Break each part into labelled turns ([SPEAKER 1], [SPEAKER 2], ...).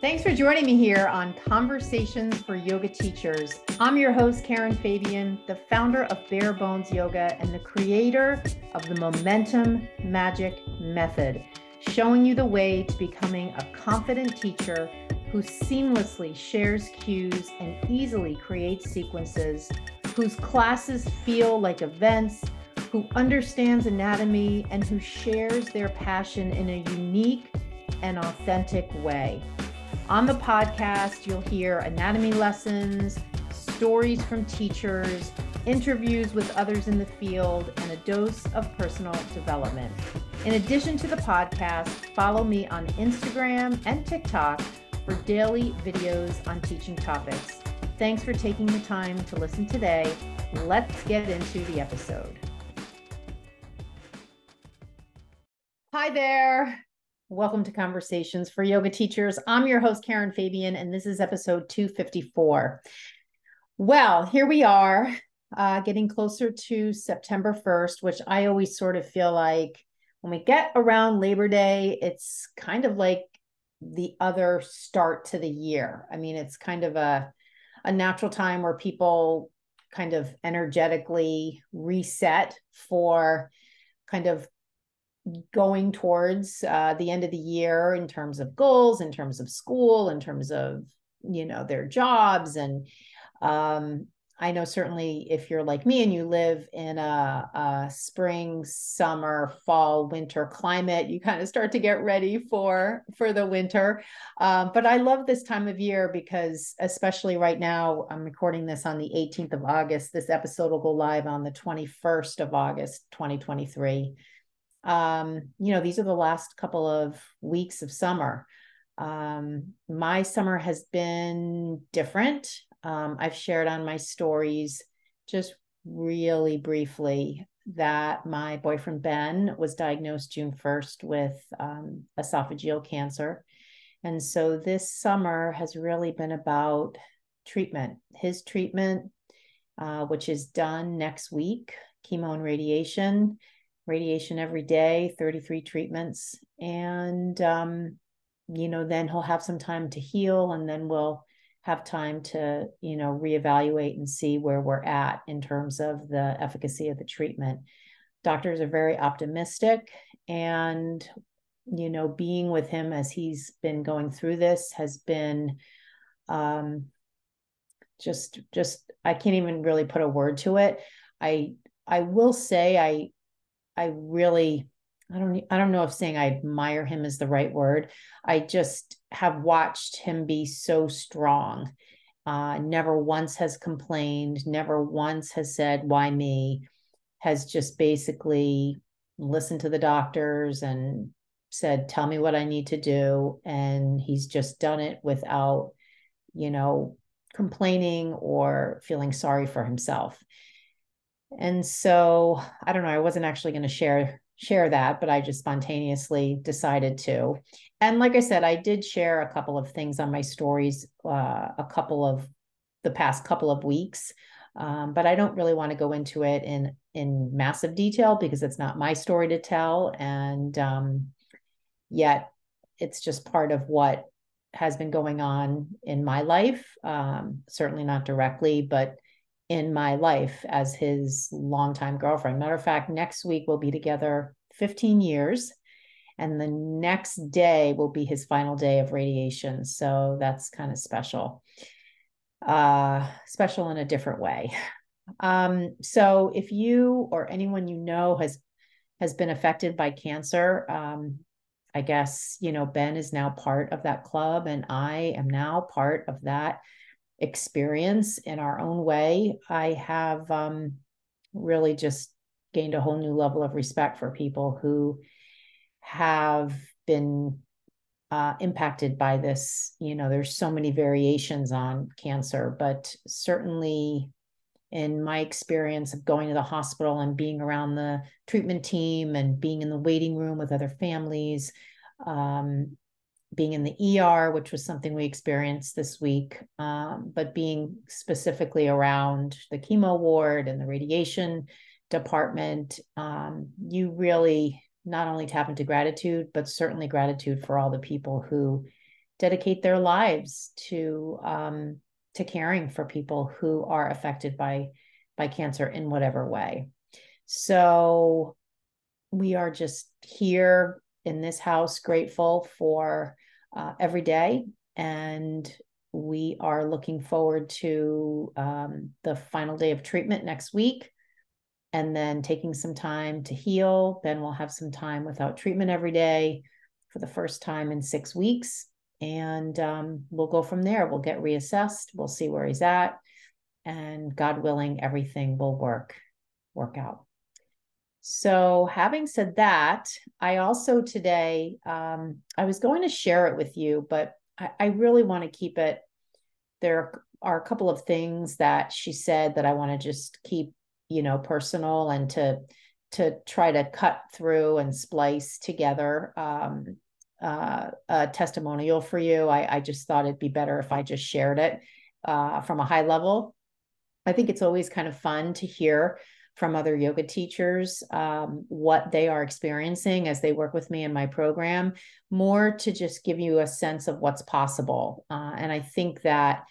[SPEAKER 1] Thanks for joining me here on Conversations for Yoga Teachers. I'm your host, Karen Fabian, the founder of Bare Bones Yoga and the creator of the Momentum Magic Method, showing you the way to becoming a confident teacher who seamlessly shares cues and easily creates sequences, whose classes feel like events, who understands anatomy, and who shares their passion in a unique and authentic way. On the podcast, you'll hear anatomy lessons, stories from teachers, interviews with others in the field, and a dose of personal development. In addition to the podcast, follow me on Instagram and TikTok for daily videos on teaching topics. Thanks for taking the time to listen today. Let's get into the episode. Hi there. Welcome to Conversations for Yoga Teachers. I'm your host, Karen Fabian, and this is episode 254. Well, here we are, uh, getting closer to September 1st, which I always sort of feel like when we get around Labor Day, it's kind of like the other start to the year. I mean, it's kind of a, a natural time where people kind of energetically reset for kind of going towards uh, the end of the year in terms of goals, in terms of school, in terms of you know their jobs, and um, I know certainly if you're like me and you live in a, a spring, summer, fall, winter climate, you kind of start to get ready for for the winter. Um, but I love this time of year because, especially right now, I'm recording this on the 18th of August. This episode will go live on the 21st of August, 2023 um, you know, these are the last couple of weeks of summer. Um, my summer has been different. Um, I've shared on my stories just really briefly that my boyfriend Ben was diagnosed June 1st with um, esophageal cancer. And so this summer has really been about treatment. His treatment, uh, which is done next week, chemo and radiation, radiation every day, 33 treatments. And, um, you know, then he'll have some time to heal and then we'll have time to, you know, reevaluate and see where we're at in terms of the efficacy of the treatment. Doctors are very optimistic and, you know, being with him as he's been going through this has been, um, just just i can't even really put a word to it i i will say i I really I don't I don't know if saying I admire him is the right word. I just have watched him be so strong. Uh, never once has complained, never once has said, why me, has just basically listened to the doctors and said, tell me what I need to do. And he's just done it without, you know, complaining or feeling sorry for himself. And so I don't know, I wasn't actually going to share share that, but I just spontaneously decided to. And like I said, I did share a couple of things on my stories uh, a couple of the past couple of weeks. Um, but I don't really want to go into it in in massive detail because it's not my story to tell, and um, yet it's just part of what has been going on in my life. Um, certainly not directly, but in my life as his longtime girlfriend. Matter of fact, next week we'll be together 15 years. And the next day will be his final day of radiation. So that's kind of special. Uh, special in a different way. Um, so if you or anyone you know has has been affected by cancer, um, I guess you know Ben is now part of that club, and I am now part of that experience in our own way, I have um, really just gained a whole new level of respect for people who have been uh, impacted by this. You know, there's so many variations on cancer, but certainly in my experience of going to the hospital and being around the treatment team and being in the waiting room with other families, um, being in the ER, which was something we experienced this week, um, but being specifically around the chemo ward and the radiation department, um, you really not only tap into gratitude, but certainly gratitude for all the people who dedicate their lives to um, to caring for people who are affected by by cancer in whatever way. So we are just here in this house grateful for uh, every day and we are looking forward to um, the final day of treatment next week and then taking some time to heal. Then we'll have some time without treatment every day for the first time in six weeks. And um, we'll go from there. We'll get reassessed. We'll see where he's at. And God willing, everything will work, work out. So, having said that, I also today, um, I was going to share it with you, but I, I really want to keep it. There are a couple of things that she said that I want to just keep, you know, personal and to to try to cut through and splice together um, uh, a testimonial for you. I, I, just thought it'd be better if I just shared it uh, from a high level. I think it's always kind of fun to hear from other yoga teachers um, what they are experiencing as they work with me in my program, more to just give you a sense of what's possible. Uh, and I think that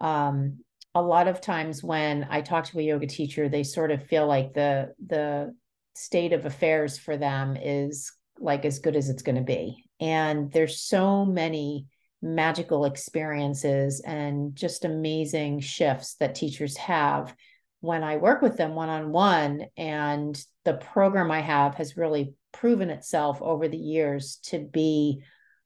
[SPEAKER 1] um, a lot of times when I talk to a yoga teacher, they sort of feel like the the state of affairs for them is like as good as it's going to be. And there's so many magical experiences and just amazing shifts that teachers have when I work with them one on one. And the program I have has really proven itself over the years to be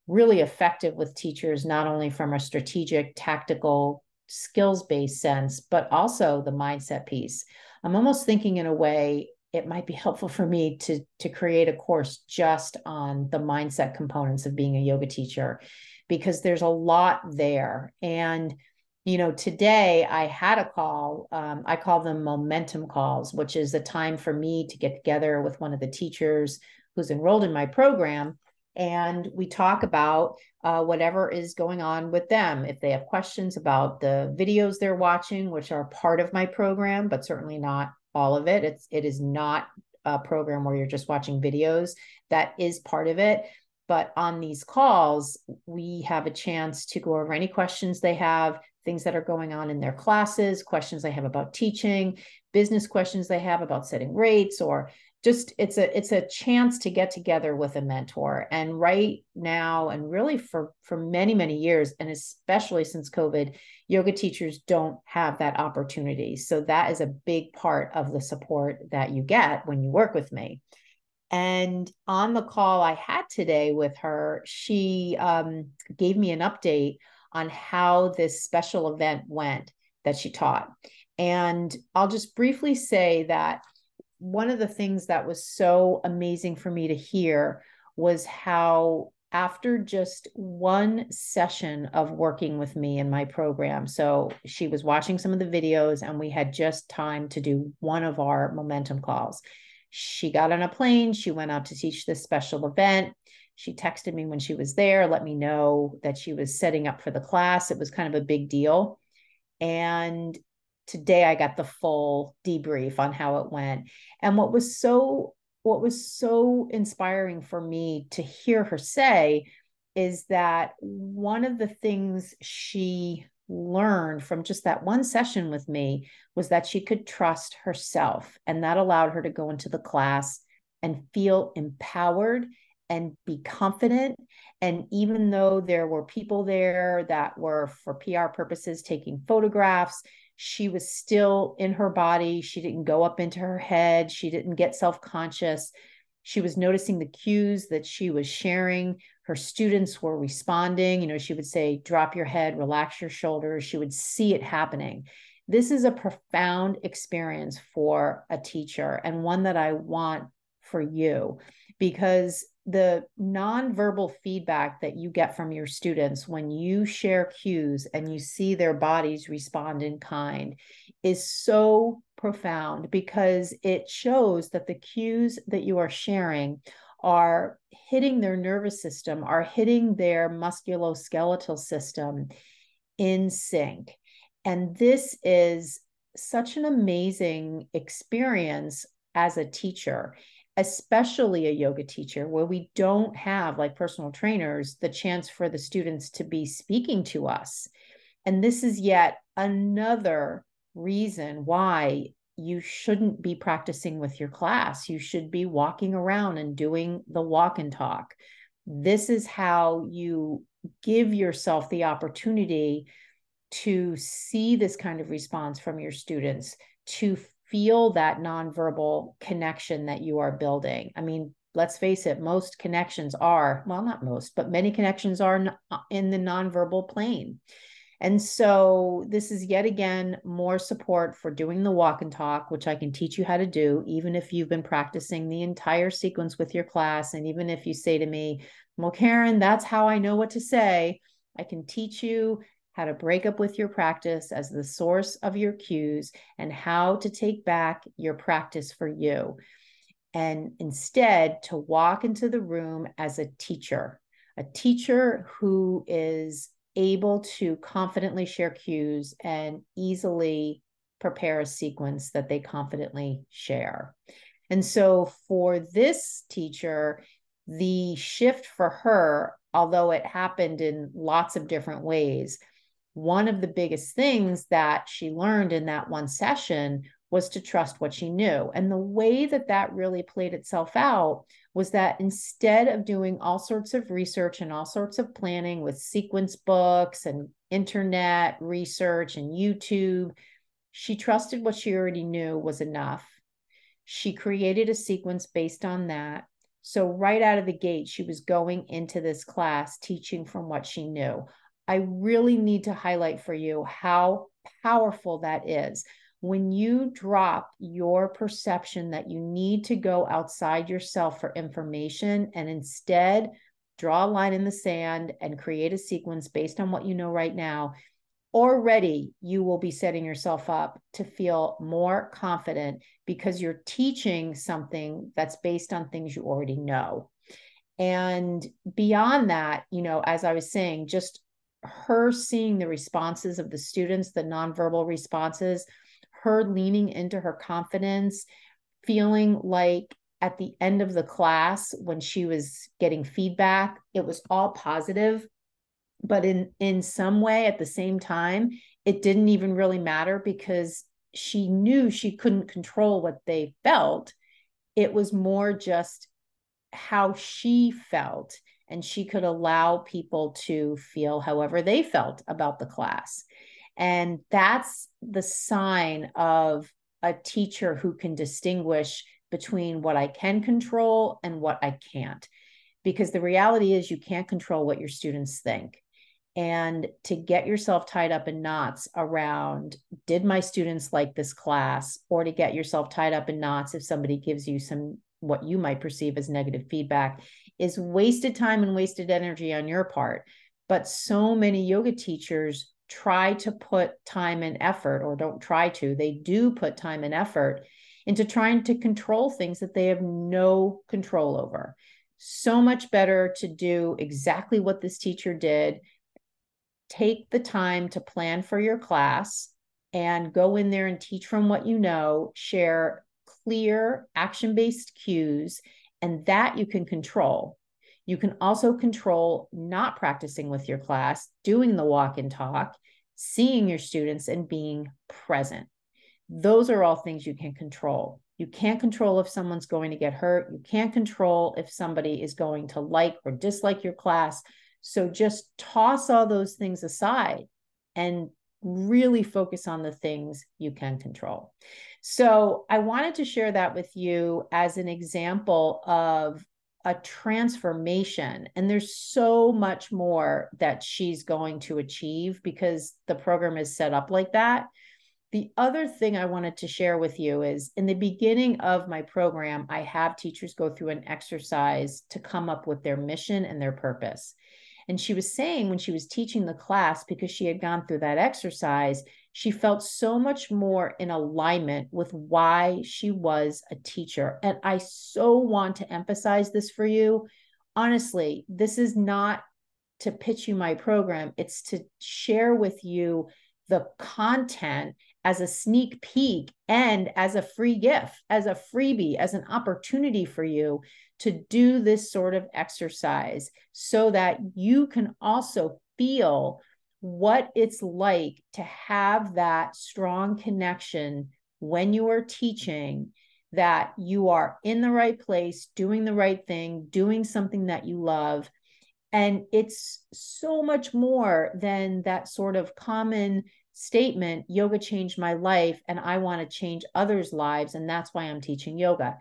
[SPEAKER 1] really effective with teachers, not only from a strategic, tactical, skills based sense, but also the mindset piece. I'm almost thinking in a way it might be helpful for me to to create a course just on the mindset components of being a yoga teacher because there's a lot there and you know today i had a call um, i call them momentum calls which is a time for me to get together with one of the teachers who's enrolled in my program and we talk about uh, whatever is going on with them. If they have questions about the videos they're watching which are part of my program but certainly not all of it it's it is not a program where you're just watching videos. That is part of it. But on these calls we have a chance to go over any questions they have things that are going on in their classes, questions they have about teaching, business questions they have about setting rates or just it's a it's a chance to get together with a mentor. And right now and really for for many many years and especially since covid yoga teachers don't have that opportunity. So that is a big part of the support that you get when you work with me. And on the call i had today with her she um, gave me an update on how this special event went that she taught. And I'll just briefly say that one of the things that was so amazing for me to hear was how after just one session of working with me in my program. So she was watching some of the videos, and we had just time to do one of our momentum calls. She got on a plane, she went out to teach this special event. She texted me when she was there, let me know that she was setting up for the class. It was kind of a big deal. And today I got the full debrief on how it went. And what was so what was so inspiring for me to hear her say is that one of the things she learned from just that one session with me was that she could trust herself and that allowed her to go into the class and feel empowered and be confident. And even though there were people there that were for PR purposes taking photographs, she was still in her body. She didn't go up into her head. She didn't get self conscious. She was noticing the cues that she was sharing. Her students were responding. You know, she would say, drop your head, relax your shoulders. She would see it happening. This is a profound experience for a teacher and one that I want for you because the nonverbal feedback that you get from your students when you share cues and you see their bodies respond in kind is so profound because it shows that the cues that you are sharing are hitting their nervous system, are hitting their musculoskeletal system in sync. And this is such an amazing experience as a teacher especially a yoga teacher where we don't have like personal trainers the chance for the students to be speaking to us. And this is yet another reason why you shouldn't be practicing with your class. You should be walking around and doing the walk and talk. This is how you give yourself the opportunity to see this kind of response from your students to feel that nonverbal connection that you are building. I mean, let's face it, most connections are, well, not most, but many connections are uh, in the nonverbal plane. And so this is yet again more support for doing the walk and talk, which I can teach you how to do, even if you've been practicing the entire sequence with your class. And even if you say to me, well, Karen, that's how I know what to say, I can teach you how to break up with your practice as the source of your cues, and how to take back your practice for you. And instead, to walk into the room as a teacher, a teacher who is able to confidently share cues and easily prepare a sequence that they confidently share. And so for this teacher, the shift for her, although it happened in lots of different ways, one of the biggest things that she learned in that one session was to trust what she knew. And the way that that really played itself out was that instead of doing all sorts of research and all sorts of planning with sequence books and internet research and YouTube, she trusted what she already knew was enough. She created a sequence based on that. So, right out of the gate, she was going into this class teaching from what she knew. I really need to highlight for you how powerful that is. When you drop your perception that you need to go outside yourself for information and instead draw a line in the sand and create a sequence based on what you know right now, already you will be setting yourself up to feel more confident because you're teaching something that's based on things you already know. And beyond that, you know, as I was saying, just her seeing the responses of the students, the nonverbal responses, her leaning into her confidence, feeling like at the end of the class when she was getting feedback, it was all positive. But in in some way at the same time, it didn't even really matter because she knew she couldn't control what they felt. It was more just how she felt and she could allow people to feel however they felt about the class. And that's the sign of a teacher who can distinguish between what I can control and what I can't. Because the reality is, you can't control what your students think. And to get yourself tied up in knots around, did my students like this class? Or to get yourself tied up in knots if somebody gives you some what you might perceive as negative feedback is wasted time and wasted energy on your part. But so many yoga teachers try to put time and effort, or don't try to, they do put time and effort into trying to control things that they have no control over. So much better to do exactly what this teacher did. Take the time to plan for your class and go in there and teach from what you know, share clear action based cues, and that you can control. You can also control not practicing with your class, doing the walk and talk, seeing your students, and being present. Those are all things you can control. You can't control if someone's going to get hurt. You can't control if somebody is going to like or dislike your class. So just toss all those things aside and really focus on the things you can control. So I wanted to share that with you as an example of a transformation. And there's so much more that she's going to achieve because the program is set up like that. The other thing I wanted to share with you is in the beginning of my program, I have teachers go through an exercise to come up with their mission and their purpose. And she was saying when she was teaching the class, because she had gone through that exercise, she felt so much more in alignment with why she was a teacher. And I so want to emphasize this for you. Honestly, this is not to pitch you my program, it's to share with you the content as a sneak peek and as a free gift, as a freebie, as an opportunity for you to do this sort of exercise so that you can also feel what it's like to have that strong connection when you are teaching that you are in the right place, doing the right thing, doing something that you love. And it's so much more than that sort of common statement yoga changed my life, and I want to change others' lives. And that's why I'm teaching yoga.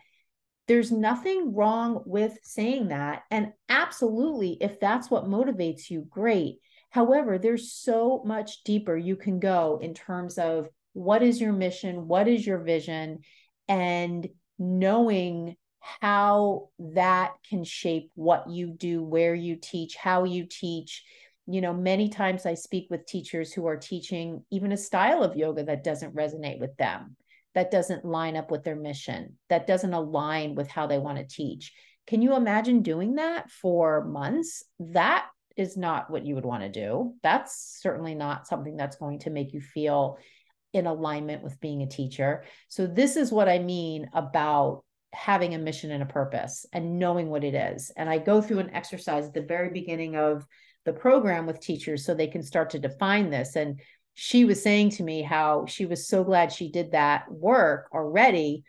[SPEAKER 1] There's nothing wrong with saying that. And absolutely, if that's what motivates you, great. However, there's so much deeper you can go in terms of what is your mission, what is your vision, and knowing how that can shape what you do, where you teach, how you teach. You know, many times I speak with teachers who are teaching even a style of yoga that doesn't resonate with them that doesn't line up with their mission, that doesn't align with how they want to teach. Can you imagine doing that for months? That is not what you would want to do. That's certainly not something that's going to make you feel in alignment with being a teacher. So, this is what I mean about having a mission and a purpose and knowing what it is. And I go through an exercise at the very beginning of the program with teachers so they can start to define this. And she was saying to me how she was so glad she did that work already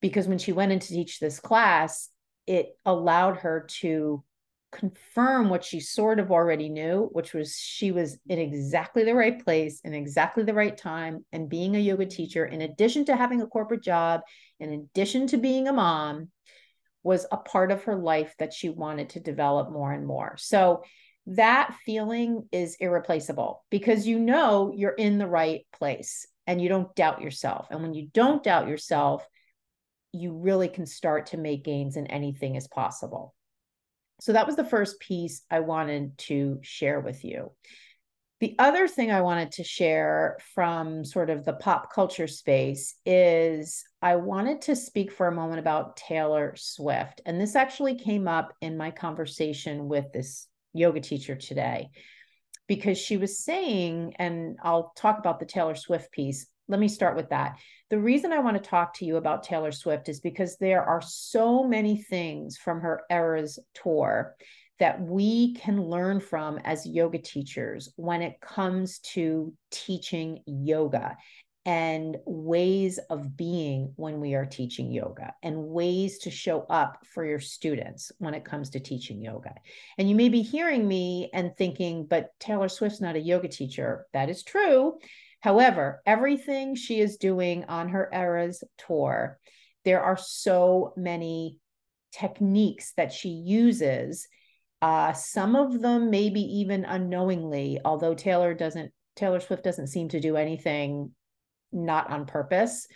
[SPEAKER 1] because when she went in to teach this class, it allowed her to confirm what she sort of already knew, which was she was in exactly the right place in exactly the right time and being a yoga teacher, in addition to having a corporate job, in addition to being a mom, was a part of her life that she wanted to develop more and more. So that feeling is irreplaceable because you know you're in the right place and you don't doubt yourself. And when you don't doubt yourself, you really can start to make gains and anything is possible. So that was the first piece I wanted to share with you. The other thing I wanted to share from sort of the pop culture space is I wanted to speak for a moment about Taylor Swift. And this actually came up in my conversation with this yoga teacher today because she was saying, and I'll talk about the Taylor Swift piece. Let me start with that. The reason I want to talk to you about Taylor Swift is because there are so many things from her Eras tour that we can learn from as yoga teachers when it comes to teaching yoga and ways of being when we are teaching yoga and ways to show up for your students when it comes to teaching yoga. And you may be hearing me and thinking, but Taylor Swift's not a yoga teacher. That is true. However, everything she is doing on her Eras tour, there are so many techniques that she uses. Uh, some of them maybe even unknowingly, although Taylor doesn't Taylor Swift doesn't seem to do anything not on purpose.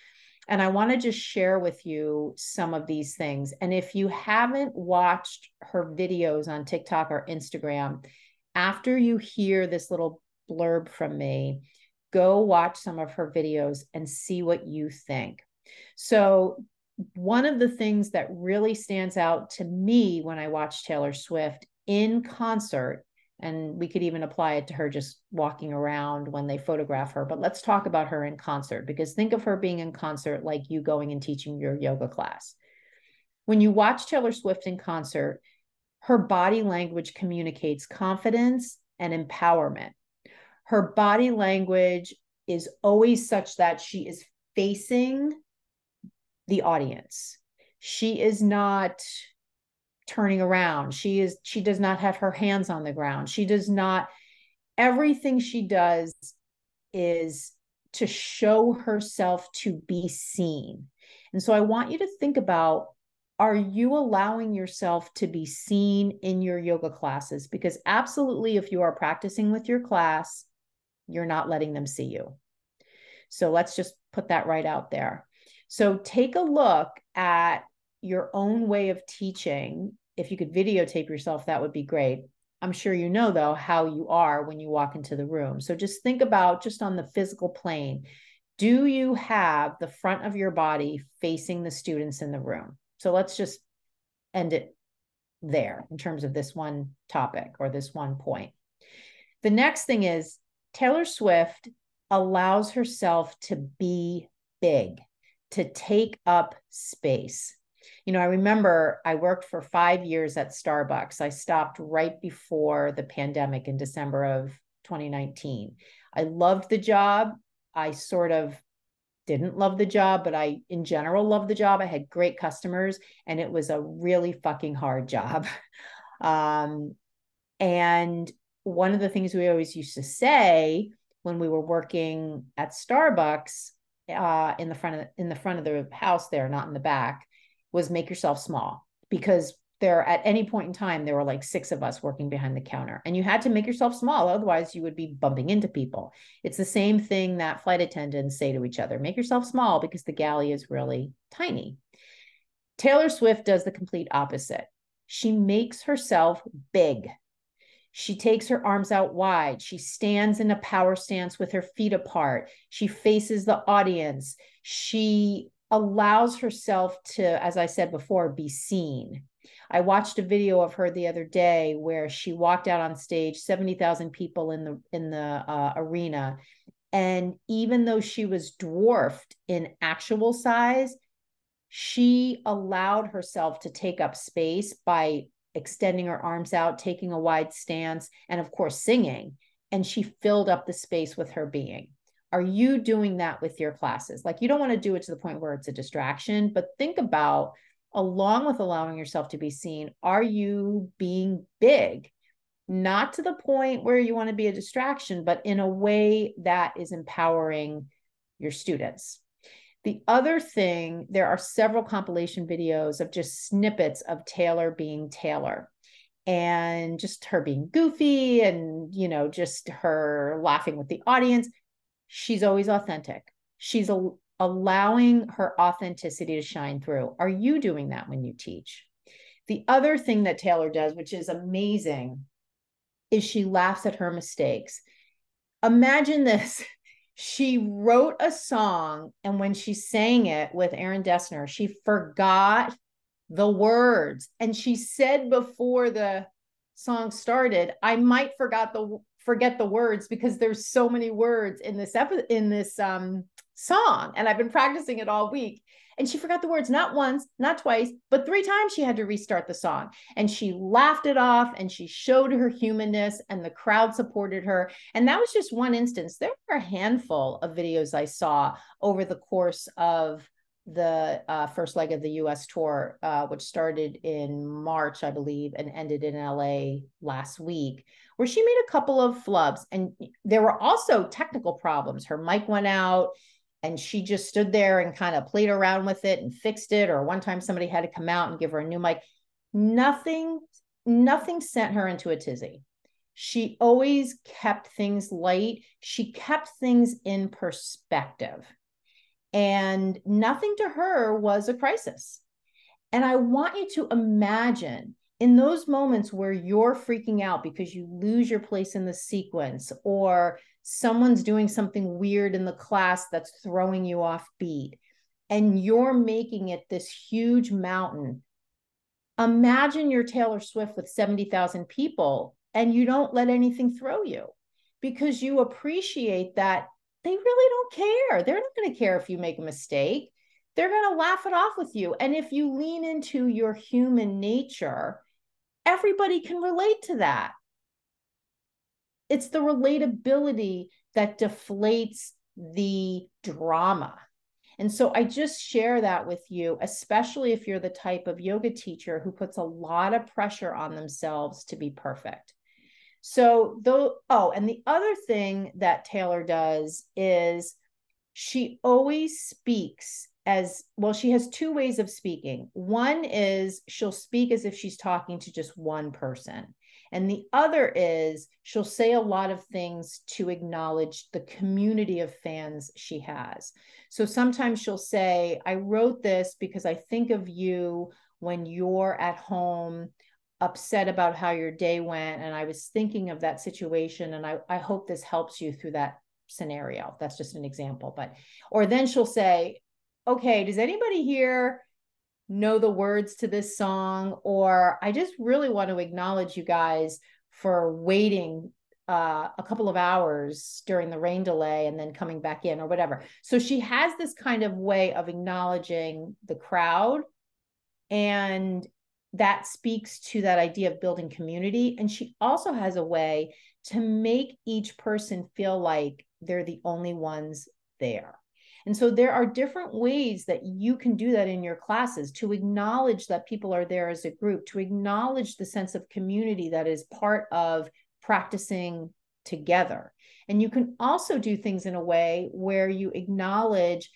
[SPEAKER 1] And I want to just share with you some of these things. And if you haven't watched her videos on TikTok or Instagram, after you hear this little blurb from me, go watch some of her videos and see what you think. So, one of the things that really stands out to me when I watch Taylor Swift in concert and we could even apply it to her just walking around when they photograph her but let's talk about her in concert because think of her being in concert like you going and teaching your yoga class when you watch taylor swift in concert her body language communicates confidence and empowerment her body language is always such that she is facing the audience. She is not turning around. She is she does not have her hands on the ground. She does not everything she does is to show herself to be seen. And so i want you to think about are you allowing yourself to be seen in your yoga classes? Because absolutely if you are practicing with your class you're not letting them see you so let's just put that right out there so take a look at your own way of teaching, if you could videotape yourself, that would be great. I'm sure you know, though, how you are when you walk into the room. So just think about just on the physical plane do you have the front of your body facing the students in the room? So let's just end it there in terms of this one topic or this one point. The next thing is Taylor Swift allows herself to be big, to take up space. You know, I remember I worked for five years at Starbucks. I stopped right before the pandemic in December of 2019. I loved the job. I sort of didn't love the job, but I, in general, loved the job. I had great customers, and it was a really fucking hard job. um, and one of the things we always used to say when we were working at Starbucks uh, in the front of in the front of the house there, not in the back, was make yourself small because there at any point in time there were like six of us working behind the counter and you had to make yourself small otherwise you would be bumping into people. It's the same thing that flight attendants say to each other make yourself small because the galley is really tiny. Taylor swift does the complete opposite. She makes herself big she takes her arms out wide. She stands in a power stance with her feet apart. She faces the audience. She allows herself to, as I said before, be seen. I watched a video of her the other day where she walked out on stage, 70,000 people in the in the uh, arena, and even though she was dwarfed in actual size, she allowed herself to take up space by extending her arms out, taking a wide stance, and of course singing, and she filled up the space with her being. Are you doing that with your classes? Like you don't want to do it to the point where it's a distraction, but think about along with allowing yourself to be seen, are you being big? Not to the point where you want to be a distraction, but in a way that is empowering your students. The other thing, there are several compilation videos of just snippets of Taylor being Taylor and just her being goofy and, you know, just her laughing with the audience. She's always authentic. She's a, allowing her authenticity to shine through. Are you doing that when you teach? The other thing that Taylor does, which is amazing, is she laughs at her mistakes. Imagine this. She wrote a song, and when she sang it with Aaron Dessner, she forgot the words. And she said before the song started, I might forgot the forget the words because there's so many words in this epi- in this um song and I've been practicing it all week. And she forgot the words not once, not twice, but three times she had to restart the song. And she laughed it off and she showed her humanness, and the crowd supported her. And that was just one instance. There were a handful of videos I saw over the course of the uh, first leg of the US tour, uh, which started in March, I believe, and ended in LA last week, where she made a couple of flubs. And there were also technical problems. Her mic went out and she just stood there and kind of played around with it and fixed it or one time somebody had to come out and give her a new mic. Nothing nothing sent her into a tizzy. She always kept things light. She kept things in perspective. And nothing to her was a crisis. And i want you to imagine in those moments where you're freaking out because you lose your place in the sequence or someone's doing something weird in the class that's throwing you off beat and you're making it this huge mountain imagine you're taylor swift with 70,000 people and you don't let anything throw you because you appreciate that they really don't care. They're not going to care if you make a mistake. They're going to laugh it off with you. And if you lean into your human nature everybody can relate to that it's the relatability that deflates the drama. And so I just share that with you, especially if you're the type of yoga teacher who puts a lot of pressure on themselves to be perfect. So, though, oh, and the other thing that Taylor does is she always speaks as well, she has two ways of speaking. One is she'll speak as if she's talking to just one person. And the other is she'll say a lot of things to acknowledge the community of fans she has. So sometimes she'll say, I wrote this because I think of you when you're at home upset about how your day went. And I was thinking of that situation. And I, I hope this helps you through that scenario. That's just an example. But, or then she'll say, okay, does anybody here know the words to this song or I just really want to acknowledge you guys for waiting uh, a couple of hours during the rain delay and then coming back in or whatever. So she has this kind of way of acknowledging the crowd. And that speaks to that idea of building community. And she also has a way to make each person feel like they're the only ones there. And so there are different ways that you can do that in your classes to acknowledge that people are there as a group, to acknowledge the sense of community that is part of practicing together. And you can also do things in a way where you acknowledge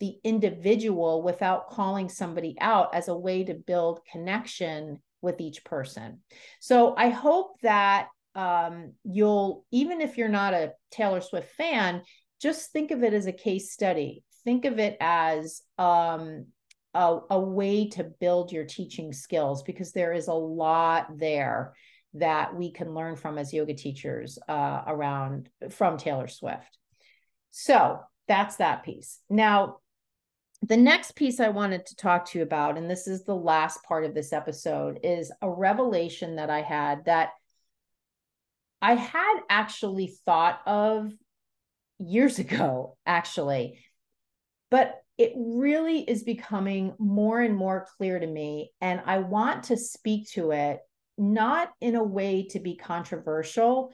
[SPEAKER 1] the individual without calling somebody out as a way to build connection with each person. So I hope that um, you'll, even if you're not a Taylor Swift fan, just think of it as a case study. Think of it as um, a, a way to build your teaching skills because there is a lot there that we can learn from as yoga teachers uh, around from Taylor Swift. So that's that piece. Now, the next piece I wanted to talk to you about, and this is the last part of this episode, is a revelation that I had that I had actually thought of years ago, actually, but it really is becoming more and more clear to me. And I want to speak to it not in a way to be controversial,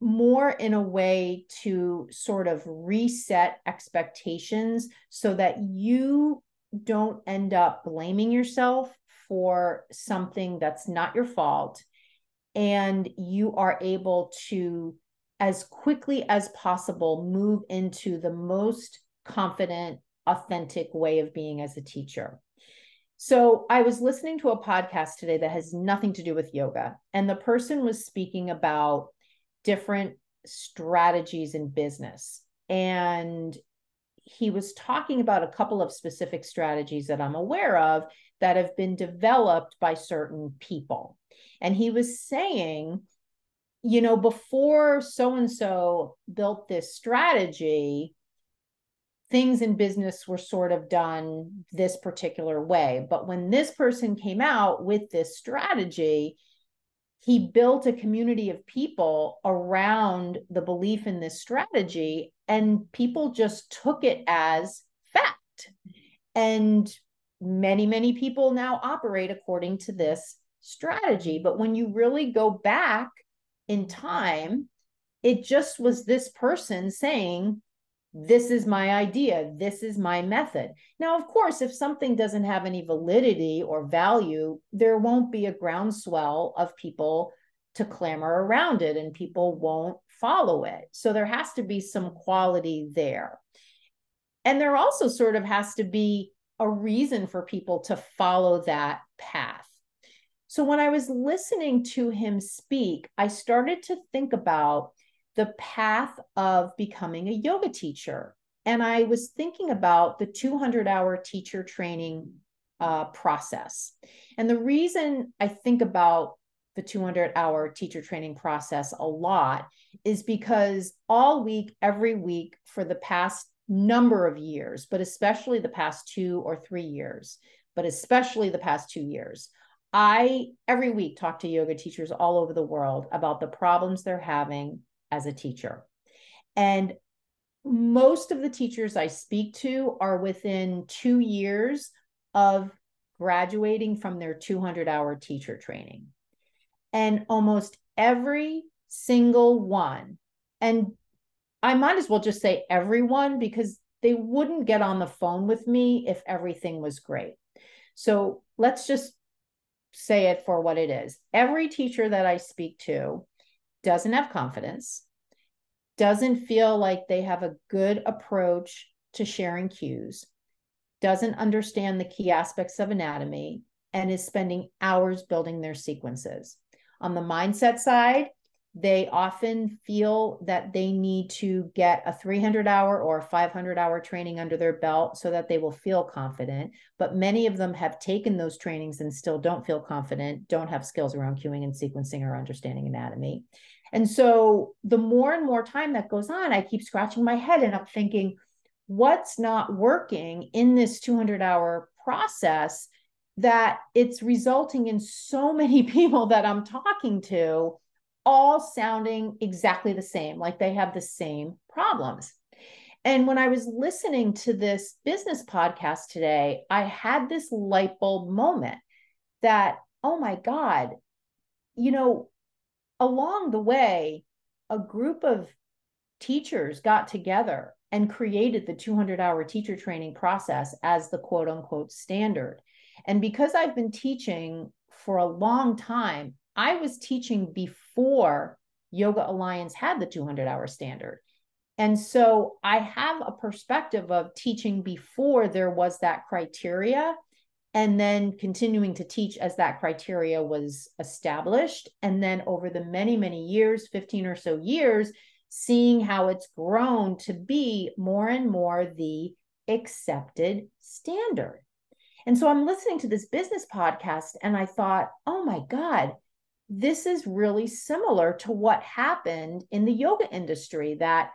[SPEAKER 1] more in a way to sort of reset expectations so that you don't end up blaming yourself for something that's not your fault and you are able to as quickly as possible move into the most confident authentic way of being as a teacher so I was listening to a podcast today that has nothing to do with yoga, and the person was speaking about different strategies in business. And he was talking about a couple of specific strategies that I'm aware of that have been developed by certain people. And he was saying, you know, before so and so built this strategy, things in business were sort of done this particular way. But when this person came out with this strategy, he built a community of people around the belief in this strategy, and people just took it as fact. And many, many people now operate according to this strategy. But when you really go back in time, it just was this person saying, this is my idea. This is my method. Now of course if something doesn't have any validity or value there won't be a groundswell of people to clamor around it and people won't follow it. So there has to be some quality there. And there also sort of has to be a reason for people to follow that path so when i was listening to him speak i started to think about the path of becoming a yoga teacher. And I was thinking about the 200 hour teacher training uh, process. And the reason I think about the 200 hour teacher training process a lot is because all week, every week for the past number of years, but especially the past two or three years, but especially the past two years, I every week talk to yoga teachers all over the world about the problems they're having as a teacher. And most of the teachers I speak to are within two years of graduating from their 200 hour teacher training. And almost every single one, and I might as well just say everyone because they wouldn't get on the phone with me if everything was great. So let's just say it for what it is. Every teacher that I speak to doesn't have confidence, doesn't feel like they have a good approach to sharing cues, doesn't understand the key aspects of anatomy, and is spending hours building their sequences. On the mindset side, they often feel that they need to get a 300 hour or 500 hour training under their belt so that they will feel confident. But many of them have taken those trainings and still don't feel confident, don't have skills around cueing and sequencing or understanding anatomy. And so the more and more time that goes on, I keep scratching my head and I'm thinking, what's not working in this 200 hour process that it's resulting in so many people that I'm talking to all sounding exactly the same, like they have the same problems. And when I was listening to this business podcast today, I had this light bulb moment that, oh my God, you know, along the way, a group of teachers got together and created the 200 hour teacher training process as the quote unquote standard. And because I've been teaching for a long time, I was teaching before Yoga Alliance had the 200 hour standard. And so I have a perspective of teaching before there was that criteria and then continuing to teach as that criteria was established. And then over the many, many years, 15 or so years, seeing how it's grown to be more and more the accepted standard. And so I'm listening to this business podcast and I thought, oh my God, this is really similar to what happened in the yoga industry that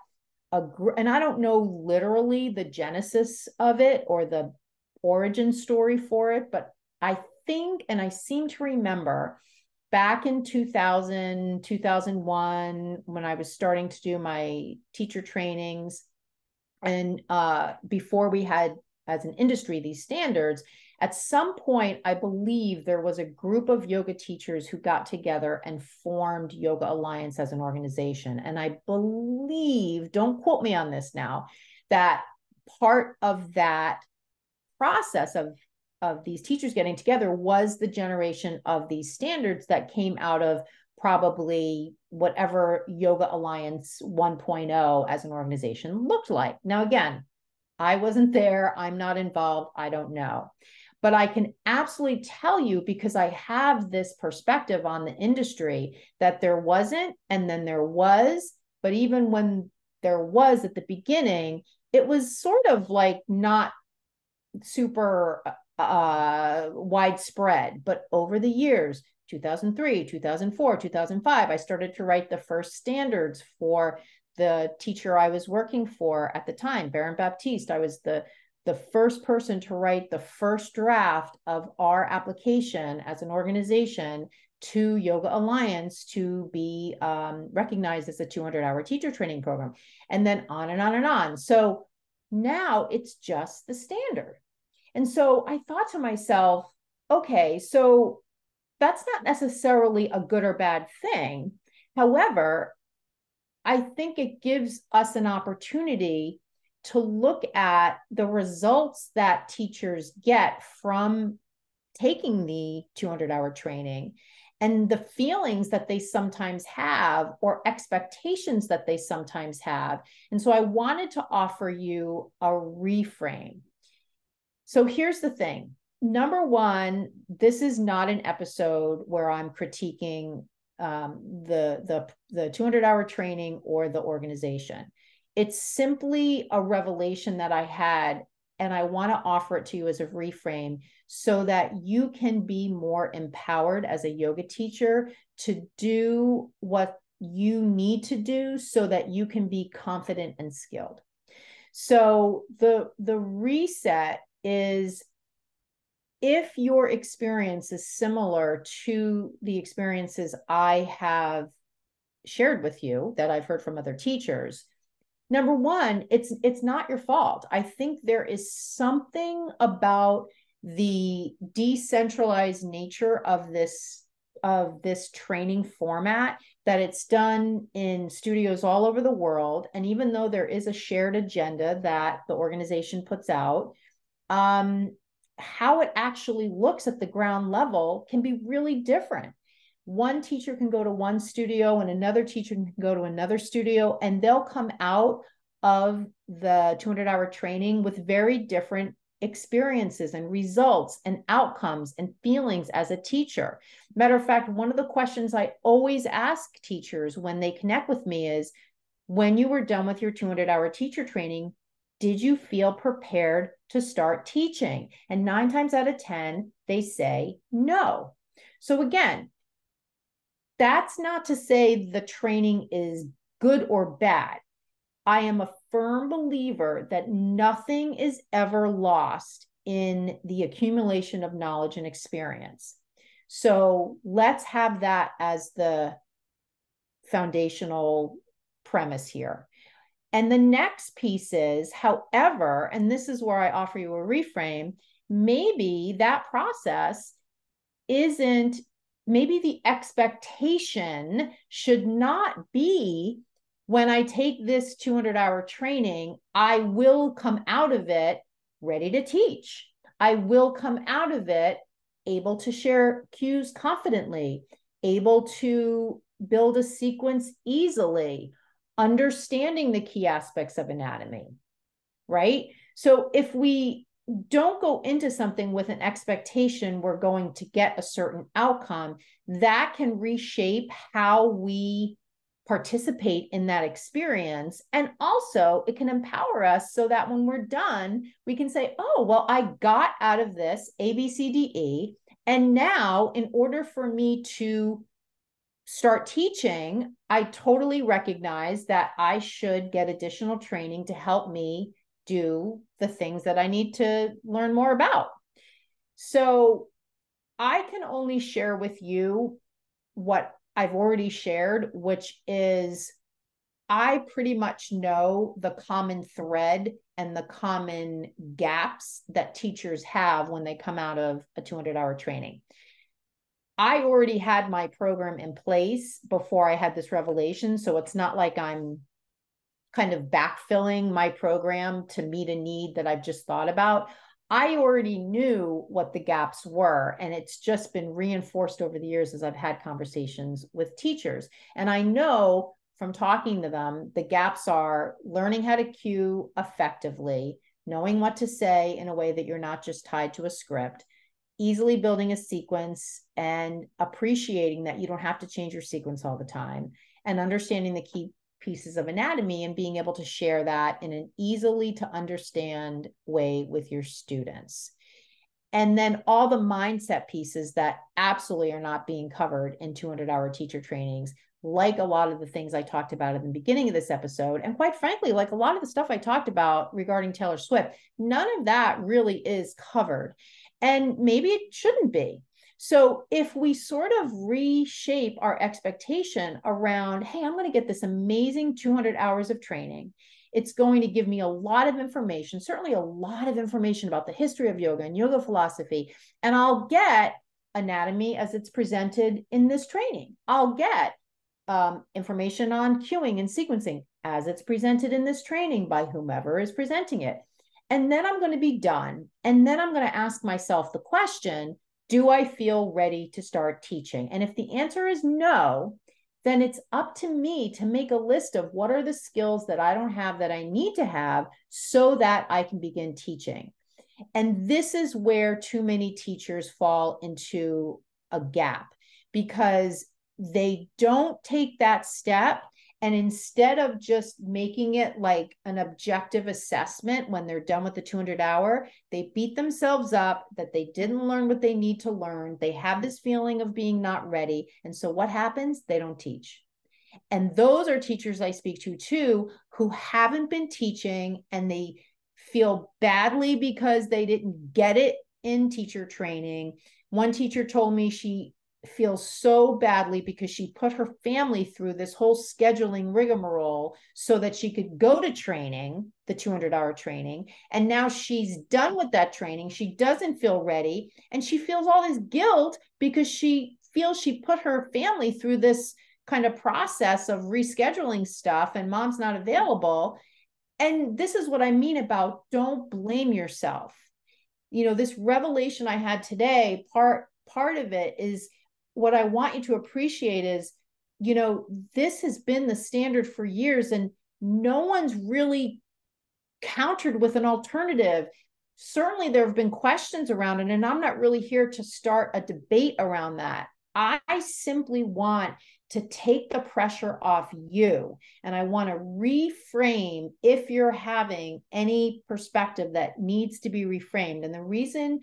[SPEAKER 1] a gr- and I don't know literally the genesis of it or the origin story for it, but I think and I seem to remember back in 2000 2001 when I was starting to do my teacher trainings and uh, before we had as an industry these standards at some point i believe there was a group of yoga teachers who got together and formed yoga alliance as an organization and i believe don't quote me on this now that part of that process of of these teachers getting together was the generation of these standards that came out of probably whatever yoga alliance 1.0 as an organization looked like now again I wasn't there. I'm not involved. I don't know. But I can absolutely tell you because I have this perspective on the industry that there wasn't, and then there was. But even when there was at the beginning, it was sort of like not super uh, widespread. But over the years, 2003, 2004, 2005, I started to write the first standards for the teacher I was working for at the time, Baron Baptiste. I was the the first person to write the first draft of our application as an organization to Yoga Alliance to be um, recognized as a 200 hour teacher training program, and then on and on and on. So now it's just the standard. And so I thought to myself, okay, so that's not necessarily a good or bad thing. However, I think it gives us an opportunity to look at the results that teachers get from taking the 200 hour training and the feelings that they sometimes have or expectations that they sometimes have. And so I wanted to offer you a reframe. So here's the thing. Number one, this is not an episode where I'm critiquing um, the the the 200 hour training or the organization. It's simply a revelation that I had, and I want to offer it to you as a reframe so that you can be more empowered as a yoga teacher to do what you need to do so that you can be confident and skilled. So the the reset is if your experience is similar to the experiences I have shared with you that I've heard from other teachers, number one, it's it's not your fault. I think there is something about the decentralized nature of this of this training format that it's done in studios all over the world and even though there is a shared agenda that the organization puts out um, how it actually looks at the ground level can be really different. One teacher can go to one studio and another teacher can go to another studio, and they'll come out of the 200 hour training with very different experiences and results and outcomes and feelings as a teacher. Matter of fact, one of the questions I always ask teachers when they connect with me is when you were done with your 200 hour teacher training, did you feel prepared to start teaching? And nine times out of 10, they say no. So, again, that's not to say the training is good or bad. I am a firm believer that nothing is ever lost in the accumulation of knowledge and experience. So let's have that as the foundational premise here. And the next piece is, however, and this is where I offer you a reframe, maybe that process isn't, maybe the expectation should not be when I take this 200 hour training, I will come out of it ready to teach. I will come out of it able to share cues confidently, able to build a sequence easily, understanding the key aspects of anatomy, right? So if we don't go into something with an expectation we're going to get a certain outcome, that can reshape how we participate in that experience. And also, it can empower us so that when we're done, we can say, oh, well, I got out of this A, B, C, D, E. And now, in order for me to start teaching, I totally recognize that I should get additional training to help me do the things that I need to learn more about. So I can only share with you what I've already shared, which is I pretty much know the common thread and the common gaps that teachers have when they come out of a 200 hour training. I already had my program in place before I had this revelation. So it's not like I'm kind of backfilling my program to meet a need that I've just thought about. I already knew what the gaps were, and it's just been reinforced over the years as I've had conversations with teachers. And I know from talking to them, the gaps are learning how to cue effectively, knowing what to say in a way that you're not just tied to a script, easily building a sequence and appreciating that you don't have to change your sequence all the time, and understanding the key pieces of anatomy and being able to share that in an easily to understand way with your students. And then all the mindset pieces that absolutely are not being covered in 200 hour teacher trainings, like a lot of the things I talked about at the beginning of this episode. And quite frankly, like a lot of the stuff I talked about regarding Taylor Swift, none of that really is covered. And maybe it shouldn't be. So if we sort of reshape our expectation around, hey, I'm going to get this amazing 200 hours of training. It's going to give me a lot of information, certainly a lot of information about the history of yoga and yoga philosophy. And I'll get anatomy as it's presented in this training. I'll get um, information on cueing and sequencing as it's presented in this training by whomever is presenting it. And then I'm going to be done. And then I'm going to ask myself the question do I feel ready to start teaching? And if the answer is no, then it's up to me to make a list of what are the skills that I don't have that I need to have so that I can begin teaching. And this is where too many teachers fall into a gap because they don't take that step and instead of just making it like an objective assessment when they're done with the 200 hour, they beat themselves up that they didn't learn what they need to learn. They have this feeling of being not ready. And so what happens? They don't teach. And those are teachers I speak to too who haven't been teaching and they feel badly because they didn't get it in teacher training. One teacher told me she feels so badly because she put her family through this whole scheduling rigmarole so that she could go to training, the 200 hour training. And now she's done with that training. She doesn't feel ready. And she feels all this guilt because she feels she put her family through this kind of process of rescheduling stuff and mom's not available. And this is what I mean about don't blame yourself. You know, this revelation I had today, part part of it is what I want you to appreciate is, you know, this has been the standard for years and no one's really countered with an alternative. Certainly, there have been questions around it, and I'm not really here to start a debate around that. I simply want to take the pressure off you. And I want to reframe if you're having any perspective that needs to be reframed. And the reason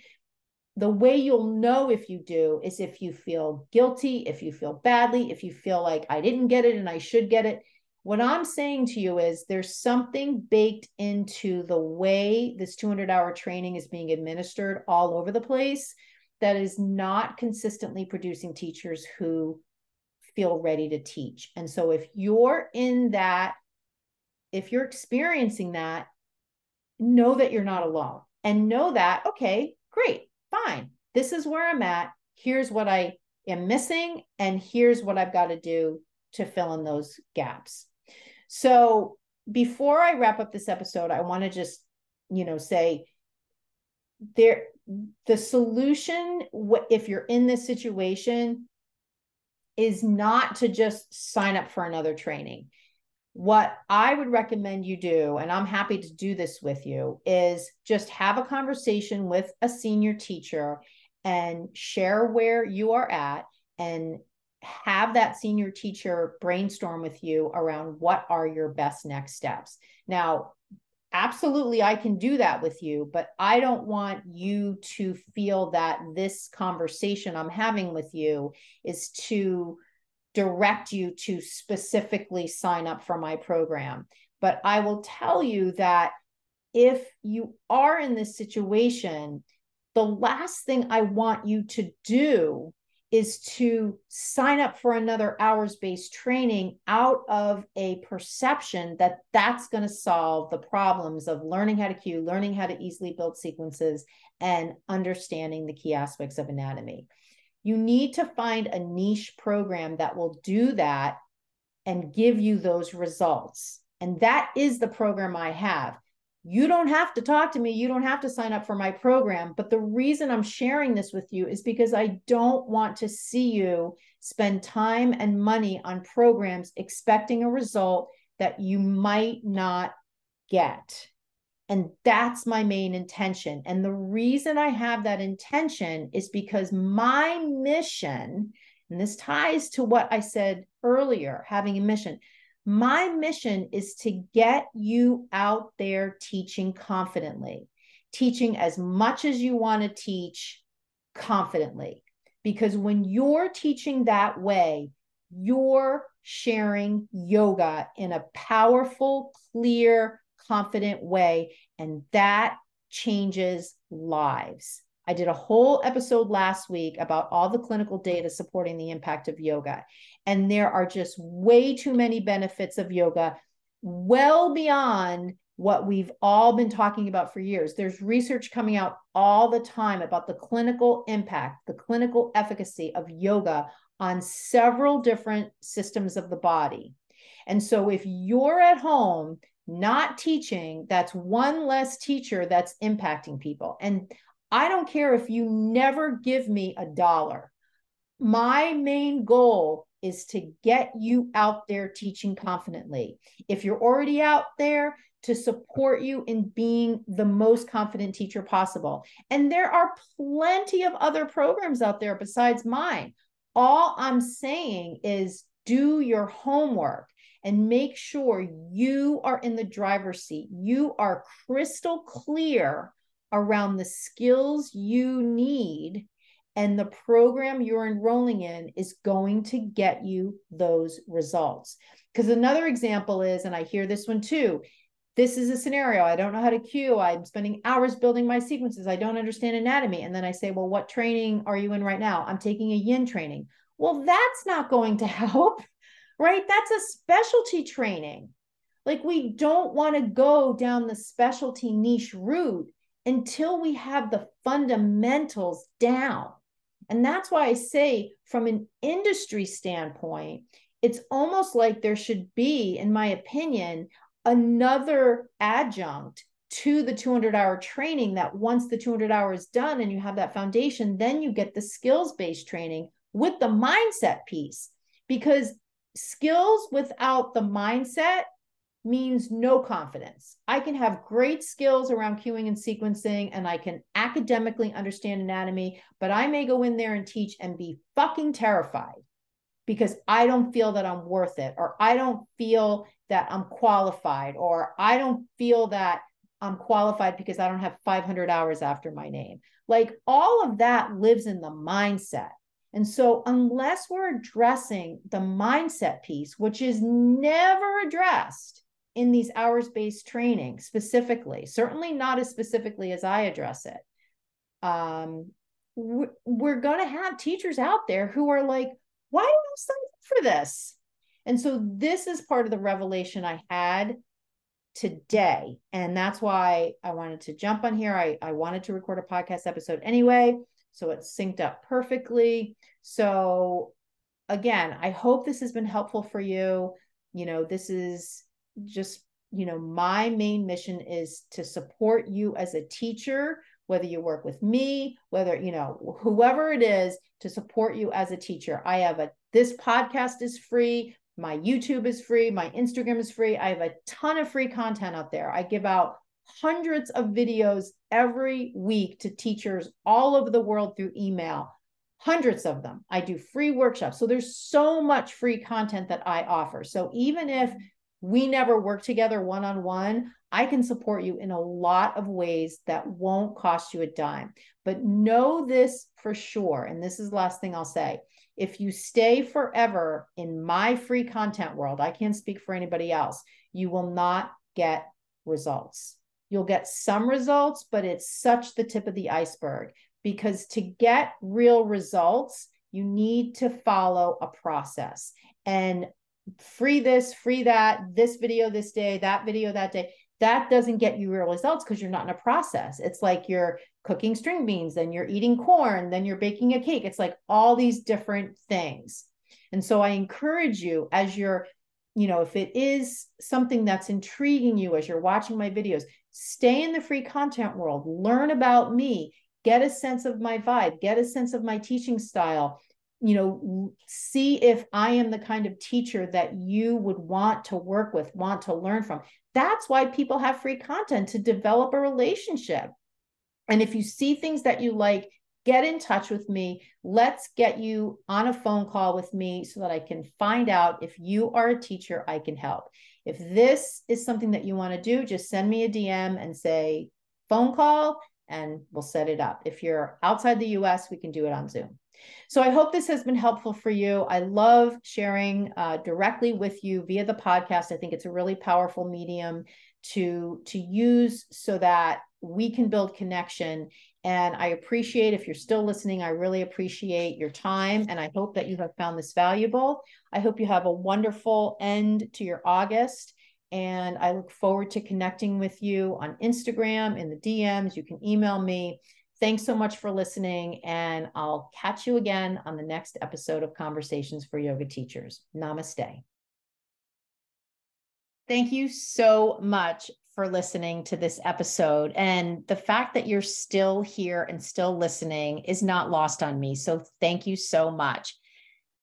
[SPEAKER 1] the way you'll know if you do is if you feel guilty, if you feel badly, if you feel like I didn't get it and I should get it. What I'm saying to you is there's something baked into the way this 200 hour training is being administered all over the place that is not consistently producing teachers who feel ready to teach. And so if you're in that, if you're experiencing that, know that you're not alone and know that, okay, great, fine. This is where I'm at. Here's what I am missing, and here's what I've got to do to fill in those gaps. So before I wrap up this episode, I want to just, you know, say there the solution if you're in this situation is not to just sign up for another training. What I would recommend you do, and I'm happy to do this with you, is just have a conversation with a senior teacher and share where you are at and have that senior teacher brainstorm with you around what are your best next steps. Now, absolutely I can do that with you, but I don't want you to feel that this conversation I'm having with you is to direct you to specifically sign up for my program. But I will tell you that if you are in this situation, the last thing I want you to do is to sign up for another hours based training out of a perception that that's going to solve the problems of learning how to cue, learning how to easily build sequences, and understanding the key aspects of anatomy. You need to find a niche program that will do that and give you those results. And that is the program I have you don't have to talk to me. You don't have to sign up for my program. But the reason I'm sharing this with you is because I don't want to see you spend time and money on programs expecting a result that you might not get. And that's my main intention. And the reason I have that intention is because my mission, and this ties to what I said earlier having a mission. My mission is to get you out there teaching confidently, teaching as much as you want to teach confidently. Because when you're teaching that way, you're sharing yoga in a powerful, clear, confident way. And that changes lives. I did a whole episode last week about all the clinical data supporting the impact of yoga. And there are just way too many benefits of yoga, well beyond what we've all been talking about for years. There's research coming out all the time about the clinical impact, the clinical efficacy of yoga on several different systems of the body. And so if you're at home not teaching, that's one less teacher that's impacting people. And I don't care if you never give me a dollar. My main goal is to get you out there teaching confidently. If you're already out there, to support you in being the most confident teacher possible. And there are plenty of other programs out there besides mine. All I'm saying is do your homework and make sure you are in the driver's seat. You are crystal clear around the skills you need and the program you're enrolling in is going to get you those results. Because another example is, and I hear this one too, this is a scenario. I don't know how to cue. I'm spending hours building my sequences. I don't understand anatomy. And then I say, well, what training are you in right now? I'm taking a yin training. Well, that's not going to help, right? That's a specialty training. Like we don't want to go down the specialty niche route until we have the fundamentals down. And that's why I say, from an industry standpoint, it's almost like there should be, in my opinion, another adjunct to the 200 hour training that once the 200 hour is done and you have that foundation, then you get the skills based training with the mindset piece. Because skills without the mindset means no confidence. I can have great skills around cueing and sequencing, and I can academically understand anatomy, but I may go in there and teach and be fucking terrified because I don't feel that I'm worth it, or I don't feel that I'm qualified, or I don't feel that I'm qualified because I don't have 500 hours after my name. Like all of that lives in the mindset. And so, unless we're addressing the mindset piece, which is never addressed, in these hours based training specifically, certainly not as specifically as I address it. Um, we're going to have teachers out there who are like, why did I sign up for this? And so this is part of the revelation I had today. And that's why I wanted to jump on here. I, I wanted to record a podcast episode anyway. So it's synced up perfectly. So again, I hope this has been helpful for you. You know, this is just, you know, my main mission is to support you as a teacher, whether you work with me, whether, you know, whoever it is to support you as a teacher. I have a, this podcast is free. My YouTube is free. My Instagram is free. I have a ton of free content out there. I give out hundreds of videos every week to teachers all over the world through email hundreds of them. I do free workshops. So there's so much free content that I offer. So even if we never work together one on one, I can support you in a lot of ways that won't cost you a dime. But know this for sure. And this is the last thing I'll say. If you stay forever in my free content world, I can't speak for anybody else, you will not get results. You'll get some results, but it's such the tip of the iceberg because to get real results, you need to follow a process and free this, free that, this video this day, that video that day. That doesn't get you real results because you're not in a process. It's like you're cooking string beans, then you're eating corn, then you're baking a cake. It's like all these different things. And so I encourage you as you're, you know, if it is something that's intriguing you as you're watching my videos, stay in the free content world, learn about me, get a sense of my vibe, get a sense of my teaching style, you know, see if I am the kind of teacher that you would want to work with, want to learn from. That's why people have free content to develop a relationship. And if you see things that you like, get in touch with me. Let's get you on a phone call with me so that I can find out if you are a teacher I can help. If this is something that you want to do, just send me a DM and say, phone call and we'll set it up. If you're outside the US, we can do it on Zoom. So I hope this has been helpful for you. I love sharing uh, directly with you via the podcast. I think it's a really powerful medium to to use so that we can build connection. And I appreciate if you're still listening, I really appreciate your time. And I hope that you have found this valuable. I hope you have a wonderful end to your August. And I look forward to connecting with you on Instagram in the DMs. You can email me. Thanks so much for listening. And I'll catch you again on the next episode of Conversations for Yoga Teachers. Namaste. Thank you so much for listening to this episode. And the fact that you're still here and still listening is not lost on me. So thank you so much.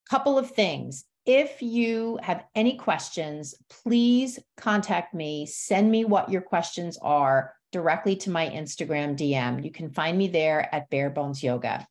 [SPEAKER 1] Couple of things. If you have any questions, please contact me. Send me what your questions are directly to my Instagram DM. You can find me there at Bare Bones Yoga.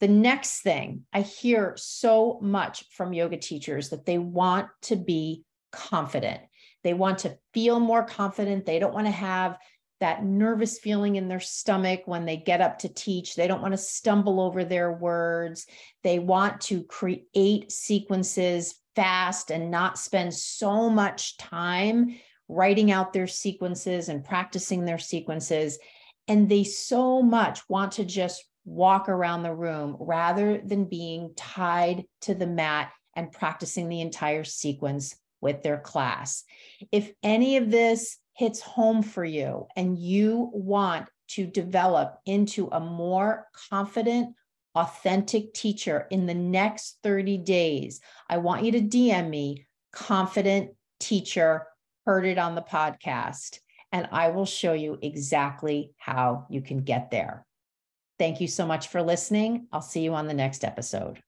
[SPEAKER 1] The next thing I hear so much from yoga teachers that they want to be confident. They want to feel more confident. They don't want to have that nervous feeling in their stomach when they get up to teach. They don't want to stumble over their words. They want to create sequences fast and not spend so much time writing out their sequences and practicing their sequences. And they so much want to just walk around the room rather than being tied to the mat and practicing the entire sequence with their class. If any of this hits home for you and you want to develop into a more confident, authentic teacher in the next 30 days, I want you to DM me, confident teacher, heard it on the podcast, and I will show you exactly how you can get there. Thank you so much for listening. I'll see you on the next episode.